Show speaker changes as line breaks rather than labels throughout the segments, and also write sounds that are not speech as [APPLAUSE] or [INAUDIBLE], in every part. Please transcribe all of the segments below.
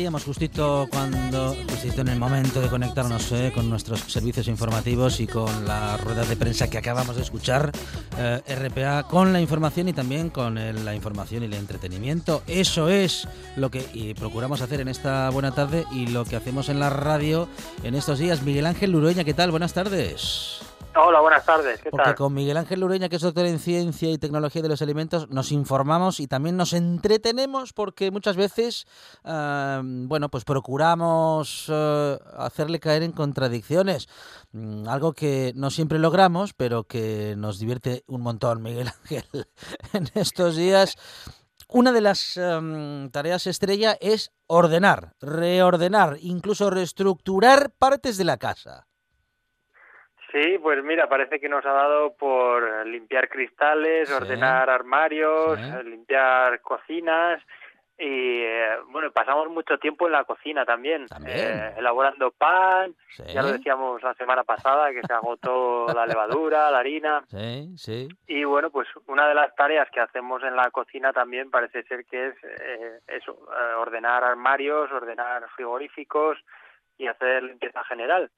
Prometíamos justito cuando, justito en el momento de conectarnos eh, con nuestros servicios informativos y con la rueda de prensa que acabamos de escuchar, eh, RPA, con la información y también con la información y el entretenimiento. Eso es lo que procuramos hacer en esta buena tarde y lo que hacemos en la radio en estos días. Miguel Ángel Lurueña, ¿qué tal? Buenas tardes.
Hola, buenas tardes. ¿Qué
Porque
tal?
con Miguel Ángel Lureña, que es doctor en ciencia y tecnología de los alimentos, nos informamos y también nos entretenemos porque muchas veces, ah, bueno, pues procuramos eh, hacerle caer en contradicciones. Mm, algo que no siempre logramos, pero que nos divierte un montón, [LAUGHS] Miguel Ángel. en estos días, una de las em, tareas estrella es ordenar, reordenar, incluso reestructurar partes de la casa.
Sí, pues mira, parece que nos ha dado por limpiar cristales,
Sí.
ordenar armarios,
Sí.
limpiar cocinas y eh, bueno, pasamos mucho tiempo en la cocina también,
También.
eh, elaborando pan,
Sí,
ya lo decíamos la semana pasada que se agotó [LAUGHS] la levadura, la harina
sí, sí.
y bueno, pues una de las tareas que hacemos en la cocina también parece ser que es eh, eso, eh, ordenar armarios, ordenar frigoríficos y hacer limpieza general.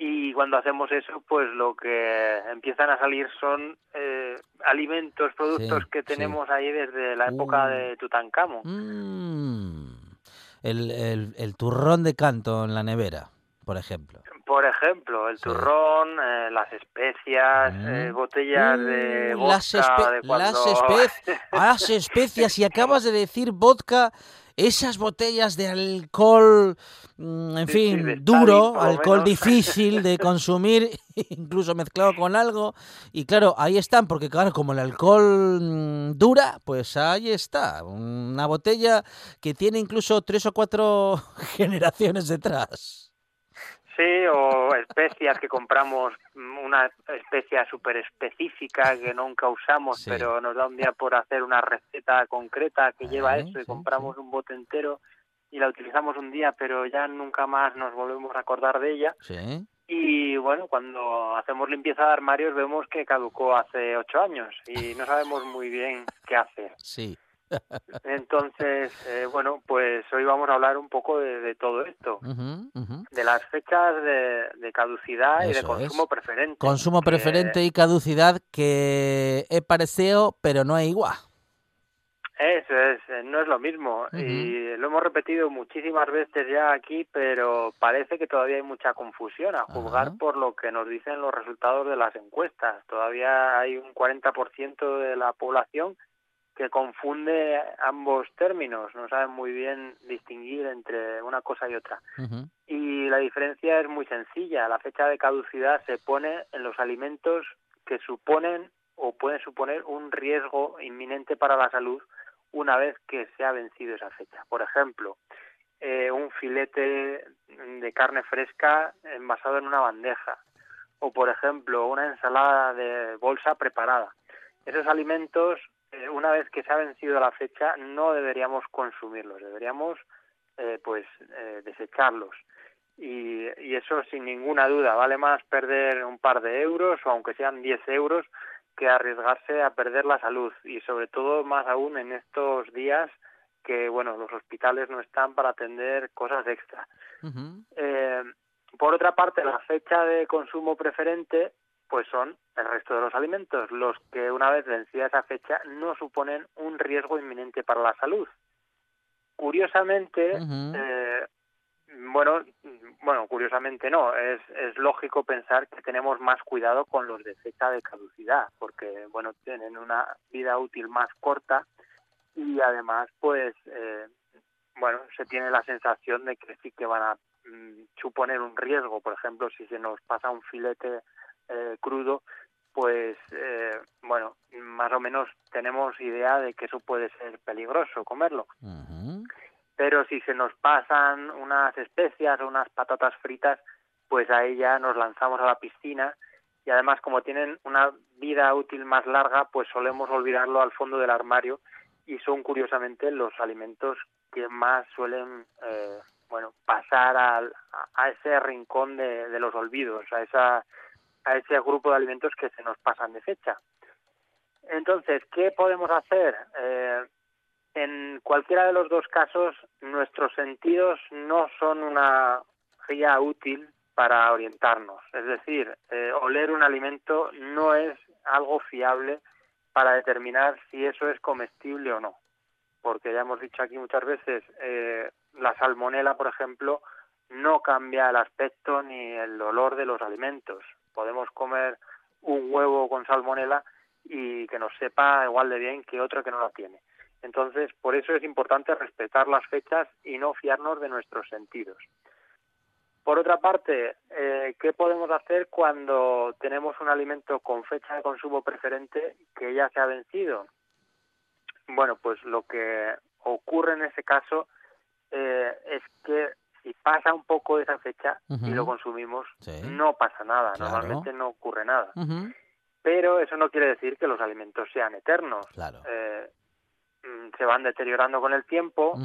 Y cuando hacemos eso, pues lo que empiezan a salir son eh, alimentos, productos
Sí,
que
sí.
tenemos ahí desde la época
Uh.
de Tutankamón.
Mm. El, el- el turrón de canto en la nevera, por ejemplo.
Por ejemplo, el
Sí.
turrón, eh, las especias,
Mm.
eh, botellas de
Mm,
vodka
las, espe-
de cuando...
las, espe- [LAUGHS] las especias, y acabas de decir vodka, esas botellas de alcohol, mm, en
Sí, sí,
fin, duro, alcohol
menos.
difícil de [LAUGHS] consumir, [LAUGHS] incluso mezclado con algo. Y claro, ahí están, porque claro, como el alcohol mm, dura, pues ahí está. Una botella que tiene incluso tres o cuatro [LAUGHS] generaciones detrás.
Sí, o especias que compramos, mm, una especia súper específica que nunca usamos,
Sí.
pero nos da un día por hacer una receta concreta que lleva
Vale,
eso y
sí,
compramos un bote entero y la utilizamos un día, pero ya nunca más nos volvemos a acordar de ella.
Sí.
Y bueno, cuando hacemos limpieza de armarios vemos que caducó hace ocho años y no sabemos muy bien qué hacer.
Sí.
Entonces, eh, bueno, pues hoy vamos a hablar un poco de, de todo esto de las fechas de, de caducidad y de consumo
es.
preferente.
Consumo
que-
preferente y caducidad que es parecido, pero no es igual.
Eso es, eh, no es lo mismo. Y lo hemos repetido muchísimas veces ya aquí, pero parece que todavía hay mucha confusión a juzgar por lo que nos dicen los resultados de las encuestas. Todavía hay un 40% de la población que confunde ambos términos, no saben muy bien distinguir entre una cosa y otra. Y la diferencia es muy sencilla. La fecha de caducidad se pone en los alimentos que suponen o pueden suponer un riesgo inminente para la salud una vez que se ha vencido esa fecha. Por ejemplo, eh, un filete de carne fresca envasado en una bandeja o, por ejemplo, una ensalada de bolsa preparada. Esos alimentos, eh, una vez que se ha vencido la fecha, no deberíamos consumirlos, deberíamos eh, pues eh, desecharlos. Y, y eso sin ninguna duda, vale más perder un par de euros o aunque sean 10 euros que arriesgarse a perder la salud y sobre todo más aún en estos días que bueno los hospitales no están para atender cosas extra. Eh, por otra parte, la fecha de consumo preferente pues son el resto de los alimentos, los que una vez vencida esa fecha no suponen un riesgo inminente para la salud. Curiosamente, eh, bueno, bueno, curiosamente no, es, es lógico pensar que tenemos más cuidado con los de fecha de caducidad, porque bueno, tienen una vida útil más corta y además pues eh, bueno, se tiene la sensación de que sí que van a mm, suponer un riesgo, por ejemplo, si se nos pasa un filete eh, crudo, pues eh, bueno, más o menos tenemos idea de que eso puede ser peligroso comerlo. Pero si se nos pasan unas especias o unas patatas fritas, pues ahí ya nos lanzamos a la piscina y además como tienen una vida útil más larga, pues solemos olvidarlo al fondo del armario y son curiosamente los alimentos que más suelen eh, bueno pasar al- a, a ese rincón de, de los olvidos, a esa a ese grupo de alimentos que se nos pasan de fecha. Entonces, ¿qué podemos hacer? Eh, en cualquiera de los dos casos, nuestros sentidos no son una guía útil para orientarnos. Es decir, eh, oler un alimento no es algo fiable para determinar si eso es comestible o no. Porque ya hemos dicho aquí muchas veces, eh, la salmonela, por ejemplo, no cambia el aspecto ni el olor de los alimentos. Podemos comer un huevo con salmonela y que nos sepa igual de bien que otro que no la tiene. Entonces, por eso es importante respetar las fechas y no fiarnos de nuestros sentidos. Por otra parte, eh, ¿qué podemos hacer cuando tenemos un alimento con fecha de consumo preferente que ya se ha vencido? Bueno, pues lo que ocurre en ese caso eh, es que si pasa un poco esa fecha y lo consumimos,
Sí.
no pasa nada,
Claro.
normalmente no ocurre nada. Pero eso no quiere decir que los alimentos sean eternos.
Claro.
Eh, mm, se van deteriorando con el tiempo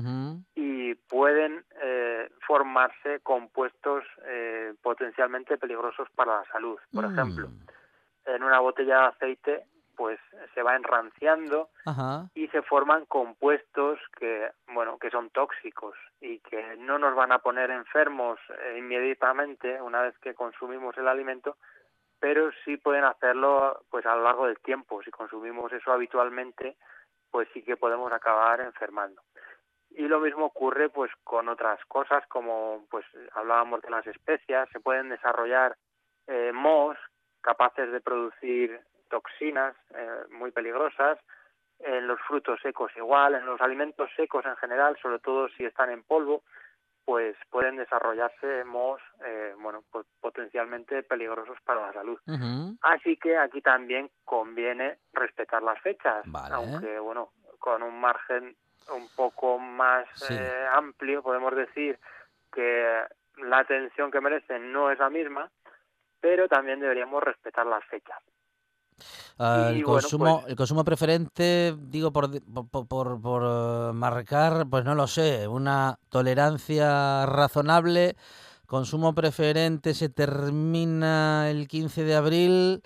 y pueden eh, formarse compuestos eh, potencialmente peligrosos para la salud. Por
Mm.
ejemplo, en una botella de aceite pues se va enranciando
Ajá.
y se forman compuestos que bueno que son tóxicos y que no nos van a poner enfermos eh, inmediatamente una vez que consumimos el alimento pero sí pueden hacerlo pues a lo largo del tiempo. Si consumimos eso habitualmente pues sí que podemos acabar enfermando. Y lo mismo ocurre pues con otras cosas como pues hablábamos de las especias. Se pueden desarrollar eh, mohos capaces de producir toxinas eh, muy peligrosas en los frutos secos igual, en los alimentos secos en general, sobre todo si están en polvo, pues pueden desarrollarse mohos, eh, bueno, pues potencialmente peligrosos para la salud. Así que aquí también conviene respetar las fechas,
Vale.
aunque bueno, con un margen un poco más
Sí.
eh, amplio, podemos decir que la atención que merecen no es la misma, pero también deberíamos respetar las fechas.
El
bueno,
consumo,
pues-
el consumo preferente, digo por, di- por, por- por, por, eh, marcar, pues no lo sé, una tolerancia razonable. Consumo preferente se termina el 15 de abril.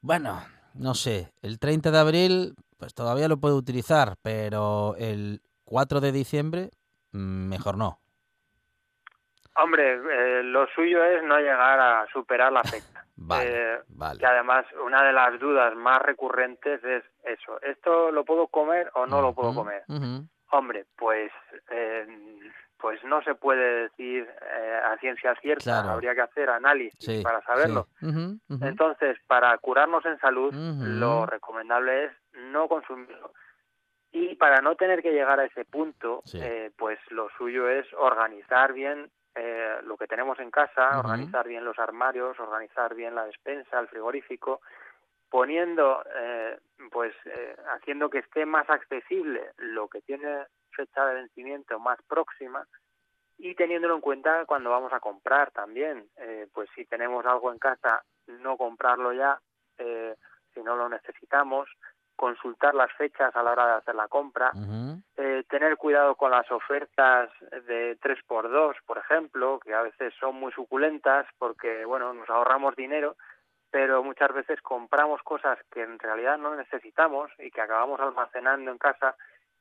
Bueno, no sé, el 30 de abril, pues todavía lo puedo utilizar, pero el 4 de diciembre, mm, mejor no.
Hombre, eh, lo suyo es no llegar a superar la fecha.
Vale,
Eh,
vale.
Que además una de las dudas más recurrentes es eso, ¿esto lo puedo comer o no lo puedo comer? Hombre, pues eh, pues no se puede decir eh, a ciencia cierta,
Claro.
habría que hacer análisis
Sí,
para saberlo.
sí.
Entonces, para curarnos en salud, lo recomendable es no consumirlo. Y para no tener que llegar a ese punto,
Sí.
eh, pues lo suyo es organizar bien eh, lo que tenemos en casa, organizar bien los armarios, organizar bien la despensa, el frigorífico, poniendo, eh, pues eh, haciendo que esté más accesible lo que tiene fecha de vencimiento más próxima y teniéndolo en cuenta cuando vamos a comprar también, eh, pues si tenemos algo en casa, no comprarlo ya, eh, si no lo necesitamos, consultar las fechas a la hora de hacer la compra, tener cuidado con las ofertas de 3x2, por ejemplo, que a veces son muy suculentas porque, bueno, nos ahorramos dinero, pero muchas veces compramos cosas que en realidad no necesitamos y que acabamos almacenando en casa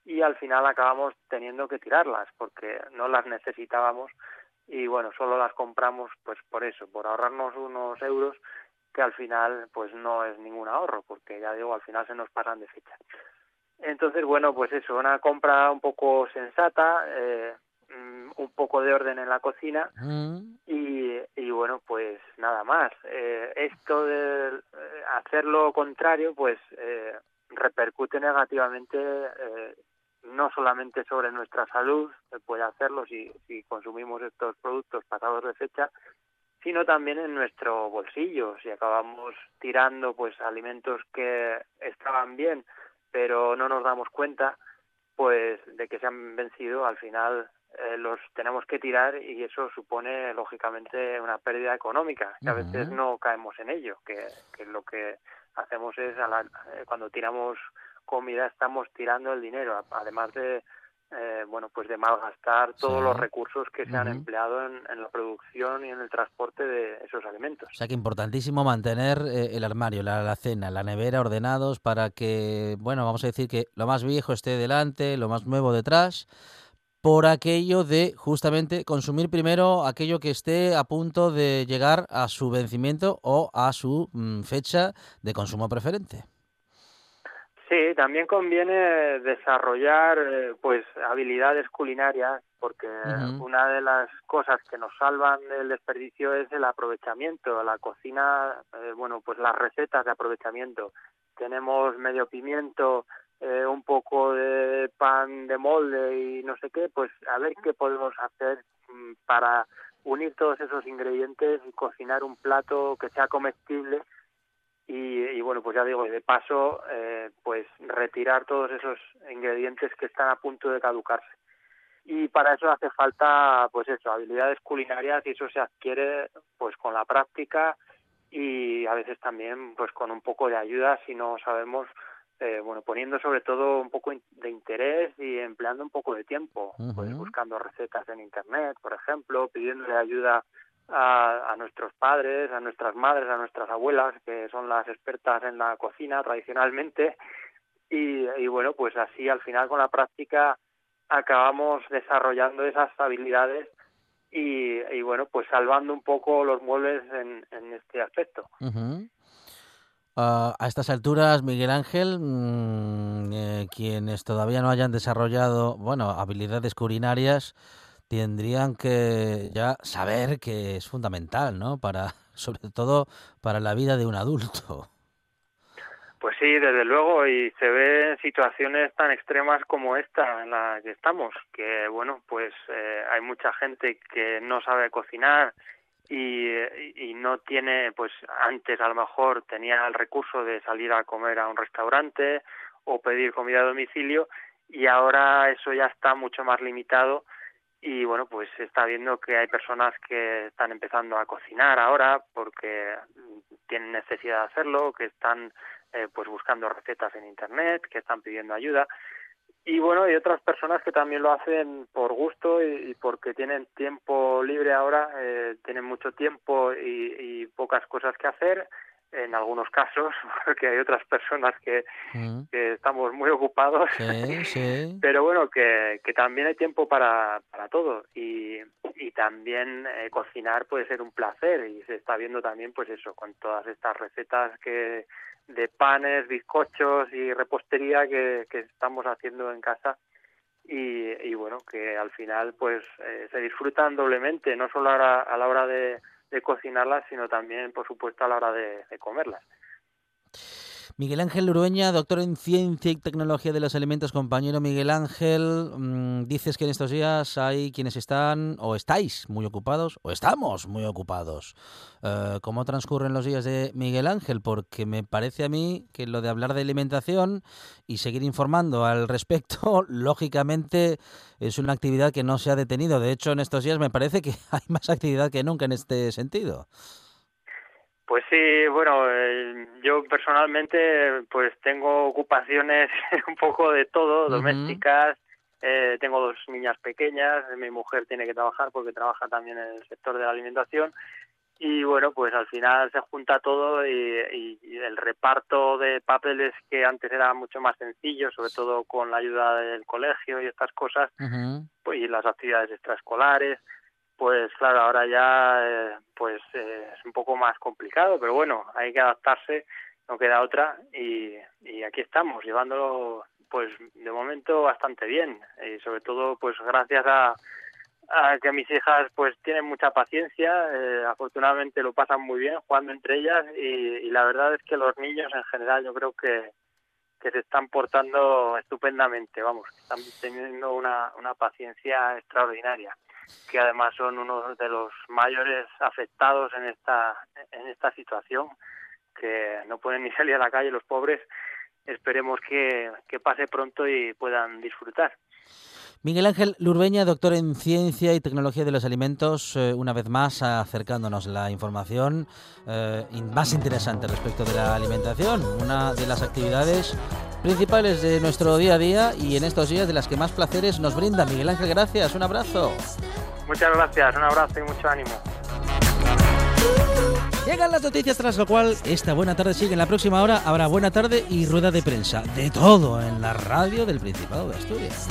y al final acabamos teniendo que tirarlas porque no las necesitábamos y bueno, solo las compramos pues por eso, por ahorrarnos unos euros que al final pues no es ningún ahorro porque ya digo, al final se nos pasan de fecha. Entonces, bueno, pues eso, una compra un poco sensata, eh, mm, un poco de orden en la cocina
Mm.
y, y bueno, pues nada más. Eh, esto de eh, hacer lo contrario, pues eh, repercute negativamente eh, no solamente sobre nuestra salud, se puede hacerlo si, si consumimos estos productos pasados de fecha, sino también en nuestro bolsillo. Si acabamos tirando pues alimentos que estaban bien, pero no nos damos cuenta, pues de que se han vencido, al final eh, los tenemos que tirar y eso supone lógicamente una pérdida económica que a veces no caemos en ello que, que lo que hacemos es a la- eh, cuando tiramos comida estamos tirando el dinero. Además de eh, bueno pues de malgastar todos
Sí.
los recursos que se han empleado en, en la producción y en el transporte de esos alimentos
O sea que importantísimo mantener eh, el armario, la alacena, la nevera ordenados para que, bueno, vamos a decir que lo más viejo esté delante, lo más nuevo detrás, por aquello de justamente consumir primero aquello que esté a punto de llegar a su vencimiento o a su mm, fecha de consumo preferente.
Sí, también conviene desarrollar eh, pues habilidades culinarias porque una de las cosas que nos salvan del desperdicio es el aprovechamiento. La cocina, eh, bueno, pues las recetas de aprovechamiento. Tenemos medio pimiento, eh, un poco de pan de molde y no sé qué, pues a ver qué podemos hacer mm, para unir todos esos ingredientes y cocinar un plato que sea comestible y, y bueno, pues ya digo, y de paso, eh, pues retirar todos esos ingredientes que están a punto de caducarse. Y para eso hace falta, pues eso, habilidades culinarias y eso se adquiere pues con la práctica y a veces también pues con un poco de ayuda si no sabemos, eh, bueno, poniendo sobre todo un poco de interés y empleando un poco de tiempo, pues buscando recetas en internet, por ejemplo, pidiéndole ayuda a, a nuestros padres, a nuestras madres, a nuestras abuelas, que son las expertas en la cocina tradicionalmente, y, bueno, pues así al final con la práctica acabamos desarrollando esas habilidades y, y bueno, pues salvando un poco los muebles en, en este aspecto.
Ah, a estas alturas, Miguel Ángel, mm, eh, quienes todavía no hayan desarrollado, bueno, habilidades culinarias, tendrían que ya saber que es fundamental, ¿no? Para, [LAUGHS] sobre todo para la vida de un adulto.
Pues sí, desde luego, y se ve situaciones tan extremas como esta en la que estamos, que bueno, pues eh, hay mucha gente que no sabe cocinar y, y no tiene, pues antes a lo mejor tenía el recurso de salir a comer a un restaurante o pedir comida a domicilio y ahora eso ya está mucho más limitado y bueno, pues se está viendo que hay personas que están empezando a cocinar ahora porque tienen necesidad de hacerlo, que están eh, pues buscando recetas en internet, que están pidiendo ayuda. Y bueno, hay otras personas que también lo hacen por gusto y, porque tienen tiempo libre ahora, eh, tienen mucho tiempo y pocas cosas que hacer, en algunos casos, [LAUGHS] porque hay otras personas que,
Mm,
que estamos muy ocupados.
Sí, [LAUGHS] sí.
Pero bueno, que, que también hay tiempo para, para todo y, y también eh, cocinar puede ser un placer y se está viendo también pues eso, con todas estas recetas que de panes, bizcochos y repostería que, que estamos haciendo en casa y, y bueno, que al final pues eh, se disfrutan doblemente, no solo a la, a la hora de, de cocinarlas, sino también por supuesto a la hora de, comerlas.
Miguel Ángel Urueña, doctor en Ciencia y Tecnología de los Alimentos, compañero Miguel Ángel, mm, dices que en estos días hay quienes están o estáis muy ocupados o estamos muy ocupados. Eh, ¿Cómo transcurren los días de Miguel Ángel? Porque me parece a mí que lo de hablar de alimentación y seguir informando al respecto, [LAUGHS] lógicamente es una actividad que no se ha detenido. De hecho, en estos días me parece que [LAUGHS] hay más actividad que nunca en este sentido.
Pues sí, bueno, eh, yo personalmente pues tengo ocupaciones [LAUGHS] un poco de todo, domésticas, eh, tengo dos niñas pequeñas, mi mujer tiene que trabajar porque trabaja también en el sector de la alimentación y bueno, pues al final se junta todo y, y- y el reparto de papeles que antes era mucho más sencillo, sobre todo con la ayuda del colegio y estas cosas, pues, y las actividades extraescolares, pues claro, ahora ya eh, pues eh, es un poco más complicado, pero bueno, hay que adaptarse, no queda otra y, y aquí estamos, llevándolo pues de momento bastante bien y sobre todo pues gracias a, a que mis hijas pues tienen mucha paciencia, eh, afortunadamente lo pasan muy bien jugando entre ellas y, y la verdad es que los niños en general yo creo que que se están portando estupendamente, vamos, están teniendo una, una paciencia extraordinaria, que además son uno de los mayores afectados en esta, en esta situación, que no pueden ni salir a la calle los pobres. Esperemos que, que pase pronto y puedan disfrutar.
Miguel Ángel Lurbeña, doctor en Ciencia y Tecnología de los Alimentos, eh, una vez más acercándonos la información eh, más interesante respecto de la alimentación, una de las actividades principales de nuestro día a día y en estos días de las que más placeres nos brinda. Miguel Ángel, gracias, un abrazo.
Muchas gracias, un abrazo y mucho ánimo.
Llegan las noticias tras lo cual esta buena tarde sigue en la próxima hora. Habrá buena tarde y rueda de prensa. De todo en la radio del Principado de Asturias.